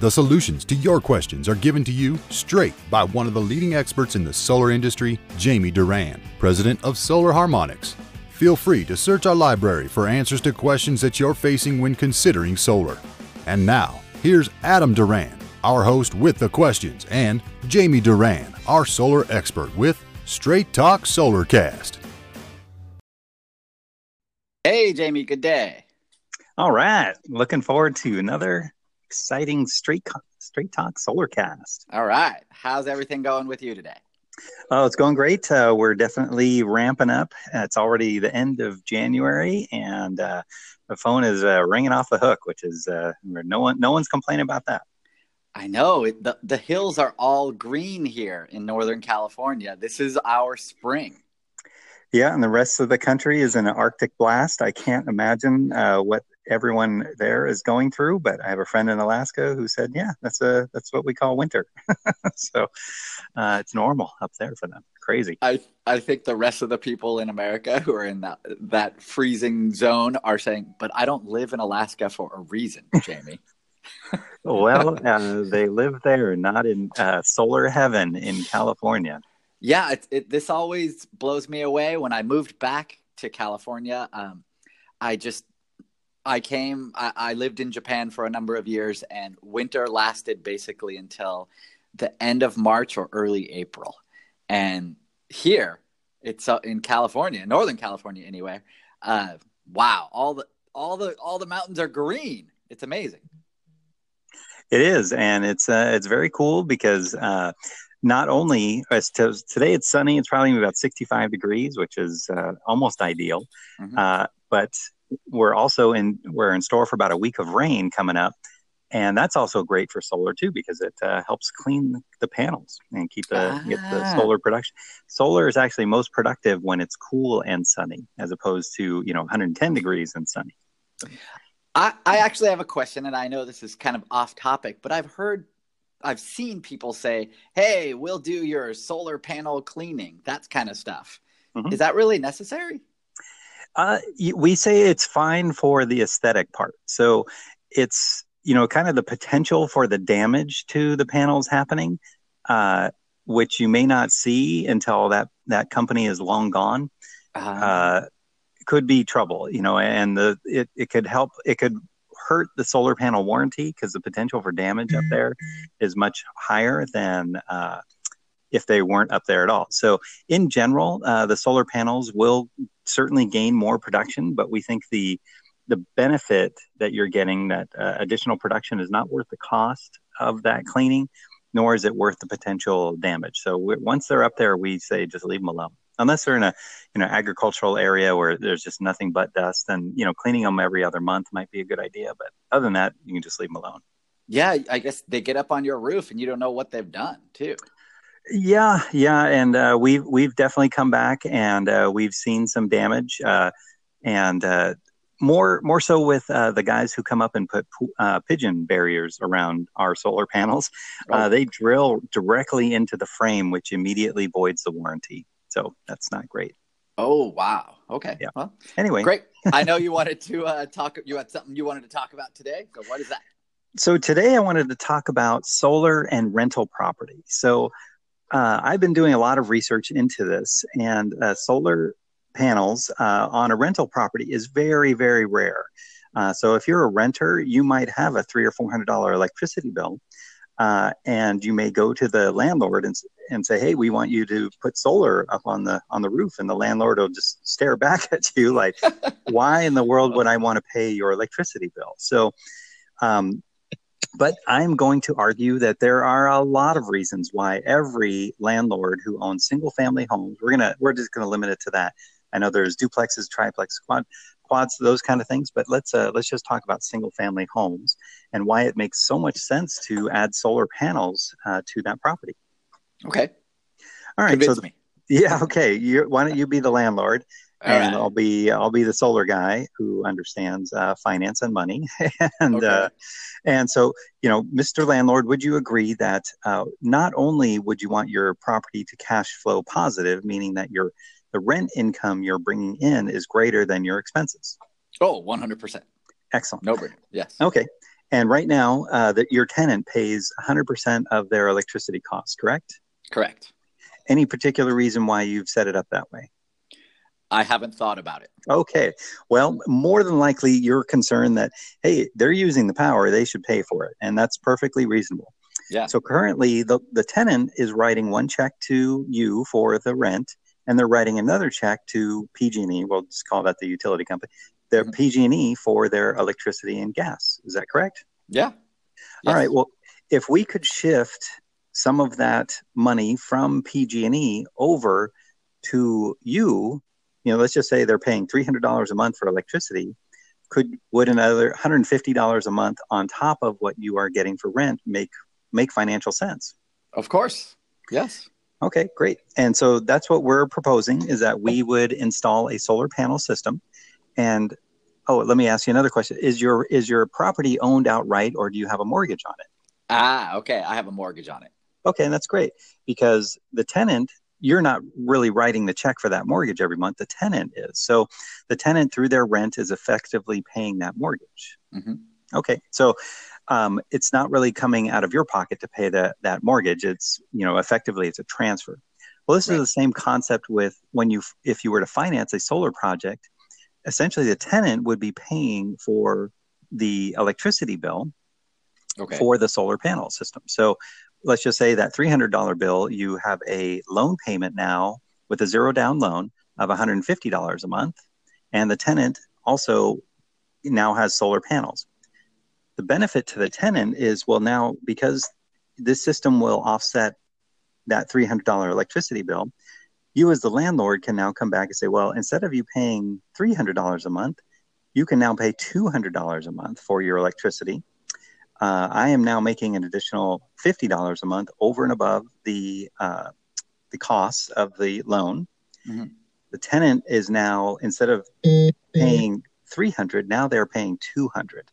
The solutions to your questions are given to you straight by one of the leading experts in the solar industry, Jamie Duran, president of Solar Harmonics. Feel free to search our library for answers to questions that you're facing when considering solar. And now, here's Adam Duran, our host with the questions, and Jamie Duran, our solar expert with Straight Talk Solarcast. Hey, Jamie, good day. All right. Looking forward to another exciting straight straight talk solar cast. All right. How's everything going with you today? Oh, it's going great. Uh, we're definitely ramping up. It's already the end of January, and uh, the phone is uh, ringing off the hook, which is uh, no one no one's complaining about that. I know it, the the hills are all green here in Northern California. This is our spring. Yeah, and the rest of the country is in an Arctic blast. I can't imagine uh, what everyone there is going through. But I have a friend in Alaska who said, "Yeah, that's a that's what we call winter." so uh, it's normal up there for them. Crazy. I I think the rest of the people in America who are in that that freezing zone are saying, "But I don't live in Alaska for a reason, Jamie." well, uh, they live there, not in uh, solar heaven in California. Yeah, it, it, this always blows me away. When I moved back to California, um, I just I came, I, I, lived in Japan for a number of years, and winter lasted basically until the end of March or early April. And here, it's uh, in California, Northern California anyway. Uh, wow, all the all the all the mountains are green. It's amazing. It is, and it's uh, it's very cool because uh, not only as to, today it's sunny, it's probably about 65 degrees, which is uh, almost ideal. Mm-hmm. Uh, but we're also in we're in store for about a week of rain coming up and that's also great for solar too because it uh, helps clean the panels and keep the ah. get the ah. solar production solar is actually most productive when it's cool and sunny as opposed to you know 110 degrees and sunny I, I actually have a question and i know this is kind of off topic but i've heard i've seen people say hey we'll do your solar panel cleaning that kind of stuff mm-hmm. is that really necessary uh, we say it's fine for the aesthetic part. So it's you know kind of the potential for the damage to the panels happening, uh, which you may not see until that that company is long gone. Uh-huh. Uh, could be trouble, you know, and the it, it could help. It could hurt the solar panel warranty because the potential for damage up there is much higher than uh, if they weren't up there at all. So, in general, uh, the solar panels will certainly gain more production, but we think the the benefit that you're getting, that uh, additional production, is not worth the cost of that cleaning, nor is it worth the potential damage. So, once they're up there, we say just leave them alone. Unless they're in a you know agricultural area where there's just nothing but dust, then you know cleaning them every other month might be a good idea. But other than that, you can just leave them alone. Yeah, I guess they get up on your roof and you don't know what they've done too. Yeah, yeah, and uh, we've we've definitely come back and uh, we've seen some damage, uh, and uh, more more so with uh, the guys who come up and put uh, pigeon barriers around our solar panels. Oh. they drill directly into the frame, which immediately voids the warranty. So that's not great. Oh wow! Okay. Yeah. Well, anyway, great. I know you wanted to talk. You had something you wanted to talk about today. So what is that? So today I wanted to talk about solar and rental property. So uh, I've been doing a lot of research into this, and uh, solar panels uh, on a rental property is very, very rare. Uh, so if you're a renter, you might have a three or four hundred dollar electricity bill, uh, and you may go to the landlord and and say, "Hey, we want you to put solar up on the on the roof," and the landlord will just stare back at you like, "Why in the world would I want to pay your electricity bill?" So. Um, but I'm going to argue that there are a lot of reasons why every landlord who owns single family homes, we're gonna we're just gonna limit it to that. I know there's duplexes, triplex, quad, quads, those kind of things, but let's uh, let's just talk about single family homes and why it makes so much sense to add solar panels uh, to that property. Okay. All right. Convince so the, Yeah. Okay. You, why don't you be the landlord? And right. I'll be I'll be the solar guy who understands uh, finance and money, and Okay. uh, and so you know, Mr. Landlord, would you agree that uh, not only would you want your property to cash flow positive, meaning that your the rent income you're bringing in is greater than your expenses? Oh, 100%. Excellent. No brainer. Yes. Okay. And right now, uh, that your tenant pays 100% of their electricity costs, correct? Correct. Any particular reason why you've set it up that way? I haven't thought about it. Okay. Well, more than likely, you're concerned that, hey, they're using the power, they should pay for it. And that's perfectly reasonable. Yeah. So currently, the, the tenant is writing one check to you for the rent, and they're writing another check to PG&E. We'll just call that the utility company. Their Mhm. PG&E for their electricity and gas. Is that correct? Yeah. All Yes. right. Well, if we could shift some of that money from PG&E over to you, you know, let's just say they're paying $300 a month for electricity, could would another $150 a month on top of what you are getting for rent make make financial sense? Of course. Yes. Okay, great. And so that's what we're proposing is that we would install a solar panel system and oh, let me ask you another question. Is your is your property owned outright or do you have a mortgage on it? Ah, okay. I have a mortgage on it. Okay, and that's great because the tenant, you're not really writing the check for that mortgage every month. The tenant is. So the tenant, through their rent, is effectively paying that mortgage. hmm Okay, so um, it's not really coming out of your pocket to pay that that mortgage. It's you know effectively it's a transfer. Well, this Right. is the same concept with when you if you were to finance a solar project, essentially the tenant would be paying for the electricity bill Okay. for the solar panel system. So let's just say that $300 bill, you have a loan payment now with a zero down loan of $150 a month, and the tenant also now has solar panels. The benefit to the tenant is well, now because this system will offset that $300 electricity bill, you as the landlord can now come back and say, well, instead of you paying $300 a month, you can now pay $200 a month for your electricity uh, I am now making an additional fifty dollars a month over and above the uh, the costs of the loan. Mhm. The tenant is now instead of paying three hundred, now they're paying two hundred,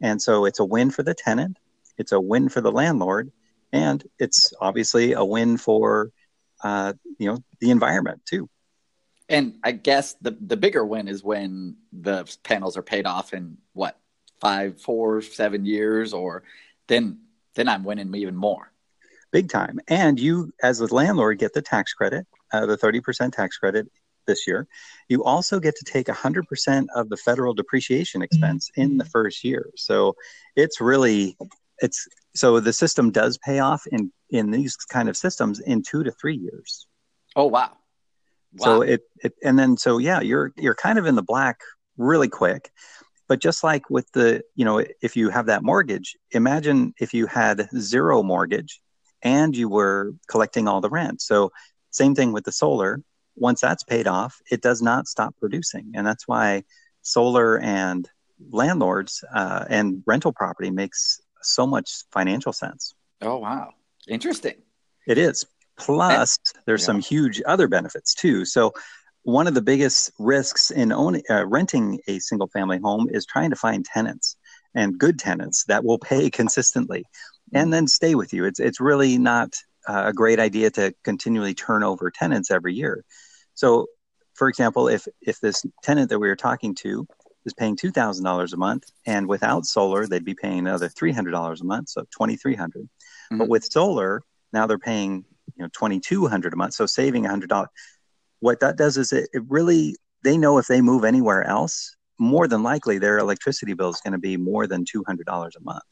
and so it's a win for the tenant, it's a win for the landlord, and it's obviously a win for uh, you know the environment too. And I guess the the bigger win is when the panels are paid off in what five, four, seven years, or then then I'm winning even more. big time. And you, as a landlord, get the tax credit, uh, the 30% tax credit this year. You also get to take 100% of the federal depreciation expense in the first year. So it's really, it's, so the system does pay off in, in these kind of systems in two to three years. Oh wow! Wow. So it, it, and then, so yeah, you're, you're kind of in the black really quick. But just like with the, you know, if you have that mortgage, imagine if you had zero mortgage and you were collecting all the rent. So, same thing with the solar. Once that's paid off, it does not stop producing. And that's why solar and landlords uh, and rental property makes so much financial sense. oh wow! Interesting. It is. Plus, there's Yeah. some huge other benefits too. So, one of the biggest risks in owning, uh, renting a single family home is trying to find tenants and good tenants that will pay consistently and then stay with you. It's it's really not uh, a great idea to continually turn over tenants every year. So, for example, if if this tenant that we were talking to is paying two thousand dollars a month, and without solar, they'd be paying another three hundred dollars a month, so twenty three hundred. But with solar, now they're paying you know twenty two hundred a month, so saving hundred dollars. What that does is it, it really they know if they move anywhere else, more than likely their electricity bill is going to be more than two hundred dollars a month,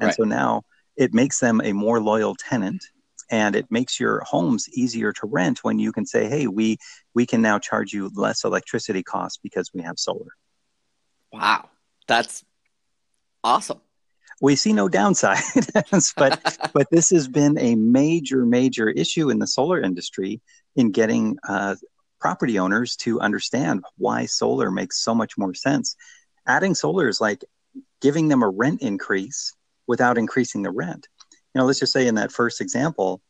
and Right. so now it makes them a more loyal tenant and it makes your homes easier to rent when you can say hey we we can now charge you less electricity costs because we have solar Wow, that's awesome. we see no downside but but this has been a major major issue in the solar industry in getting uh, property owners to understand why solar makes so much more sense adding solar is like giving them a rent increase without increasing the rent you know let's just say in that first example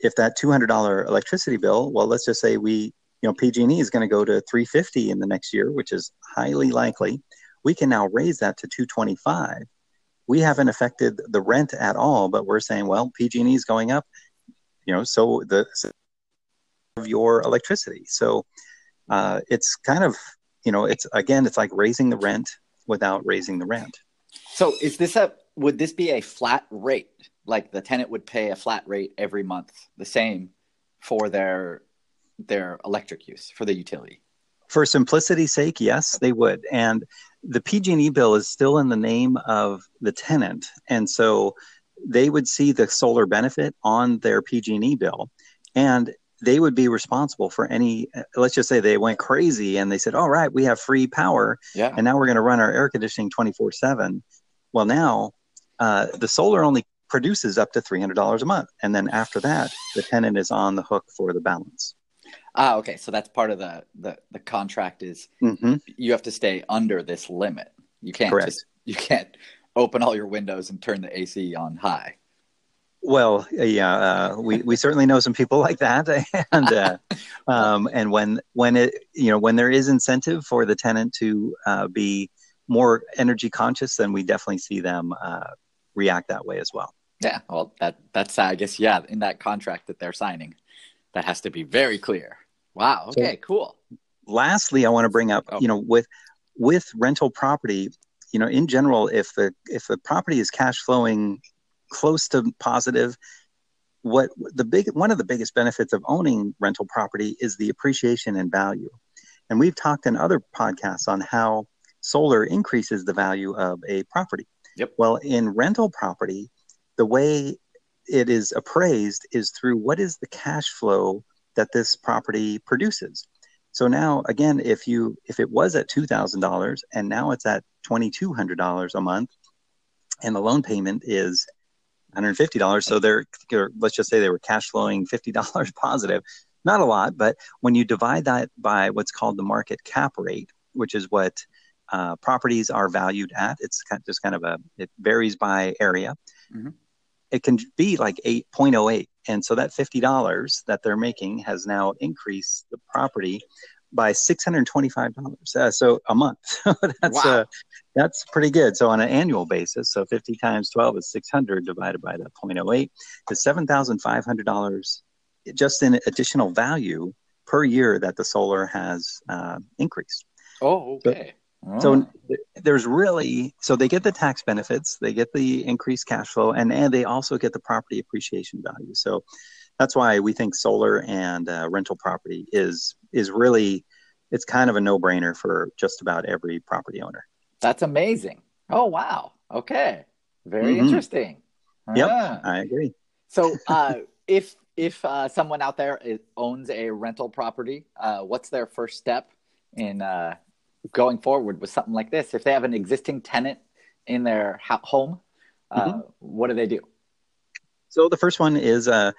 if that $200 electricity bill, well, let's just say we, you know, PG&E is going to go to 350 in the next year, which is highly likely. We can now raise that to 225. We haven't affected the rent at all, but we're saying, well, PG&E is going up, you know, so the of your electricity. So uh, it's kind of, you know, it's again, it's like raising the rent without raising the rent. So is this a would this be a flat rate? Like the tenant would pay a flat rate every month, the same for their their electric use for the utility. For simplicity's sake, yes, they would. And the PG&E bill is still in the name of the tenant, and so they would see the solar benefit on their PG&E bill, and they would be responsible for any let's just say they went crazy and they said all right we have free power yeah. and now we're going to run our air conditioning 24 7 well now uh, the solar only produces up to $300 a month and then after that the tenant is on the hook for the balance ah okay so that's part of the the, the contract is mm-hmm. you have to stay under this limit you can't Correct. just you can't open all your windows and turn the ac on high well, yeah, uh, we we certainly know some people like that, and uh, um, and when when it you know when there is incentive for the tenant to uh, be more energy conscious, then we definitely see them uh, react that way as well. Yeah, well, that that's I guess yeah, in that contract that they're signing, that has to be very clear. Wow. Okay. So, cool. Lastly, I want to bring up oh. you know with with rental property, you know, in general, if the if the property is cash flowing close to positive. What the big one of the biggest benefits of owning rental property is the appreciation and value. And we've talked in other podcasts on how solar increases the value of a property. Yep. Well, in rental property, the way it is appraised is through what is the cash flow that this property produces. So now again, if you if it was at two thousand dollars and now it's at twenty two hundred dollars a month, and the loan payment is $150. So they're, let's just say they were cash flowing $50 positive. Not a lot, but when you divide that by what's called the market cap rate, which is what uh, properties are valued at, it's kind of just kind of a, it varies by area. Mm-hmm. It can be like 8.08. And so that $50 that they're making has now increased the property by $625 uh, so a month. That's wow. uh, that's pretty good. So on an annual basis so 50 times 12 is 600 divided by the 0.08 is $7500 just in additional value per year that the solar has uh, increased. Oh okay. so, so there's really so they get the tax benefits they get the increased cash flow and, and they also get the property appreciation value. So that's why we think solar and uh, rental property is is really it's kind of a no brainer for just about every property owner. That's amazing. Oh wow. Okay. Very mm-hmm. interesting. Yep, ah. I agree. So uh, if if uh, someone out there is, owns a rental property, uh, what's their first step in uh, going forward with something like this? If they have an existing tenant in their home, uh, mm-hmm. what do they do? So the first one is uh,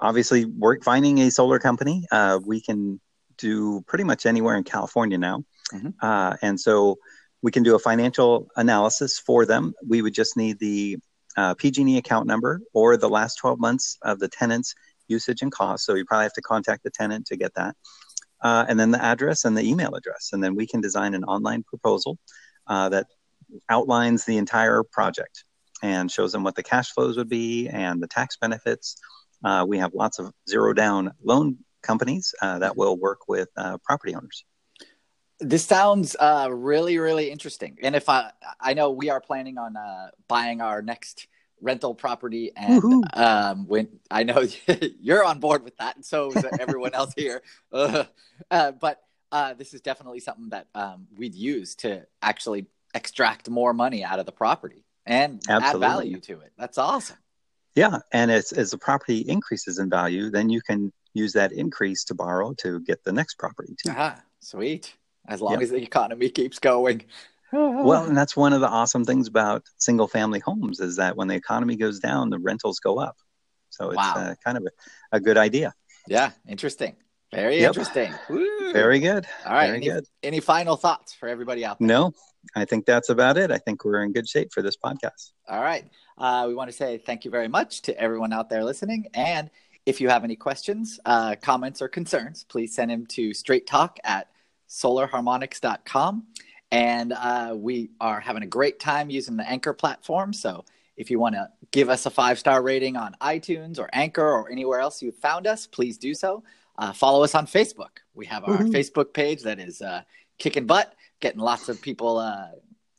obviously work finding a solar company. Uh, we can do pretty much anywhere in California now, mm-hmm. uh, and so we can do a financial analysis for them. We would just need the uh, PG&E account number or the last 12 months of the tenant's usage and cost. So you probably have to contact the tenant to get that. Uh, and then the address and the email address. And then we can design an online proposal uh, that outlines the entire project and shows them what the cash flows would be and the tax benefits uh, we have lots of zero down loan companies uh, that will work with uh, property owners. This sounds uh, really, really interesting. And if I, I know we are planning on uh, buying our next rental property, and um, when I know you're on board with that, and so is everyone else here. Uh, but this is definitely something that um, we'd use to actually extract more money out of the property and Absolutely. add value to it. That's awesome. Yeah, and as as the property increases in value, then you can use that increase to borrow to get the next property too. Ah, sweet. As long yep. as the economy keeps going. well, and that's one of the awesome things about single family homes is that when the economy goes down, the rentals go up. So it's wow. uh, kind of a, a, good idea. Yeah, interesting. Very yep. interesting. Woo. Very good. All right. Very any, good. any final thoughts for everybody out there? No, I think that's about it. I think we're in good shape for this podcast. All right. Uh, we want to say thank you very much to everyone out there listening. And if you have any questions, uh, comments, or concerns, please send them to straight talk at solarharmonics.com. And uh, we are having a great time using the Anchor platform. So if you want to give us a five star rating on iTunes or Anchor or anywhere else you've found us, please do so. Uh, follow us on Facebook. We have our mm-hmm. Facebook page that is uh, kicking butt, getting lots of people uh,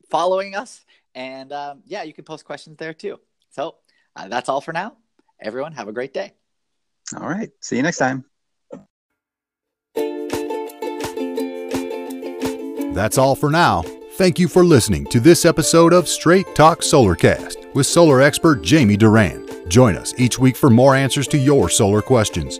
following us. And um, yeah, you can post questions there too. So uh, that's all for now. Everyone, have a great day. All right. See you next time. That's all for now. Thank you for listening to this episode of Straight Talk Solarcast with solar expert Jamie Duran. Join us each week for more answers to your solar questions.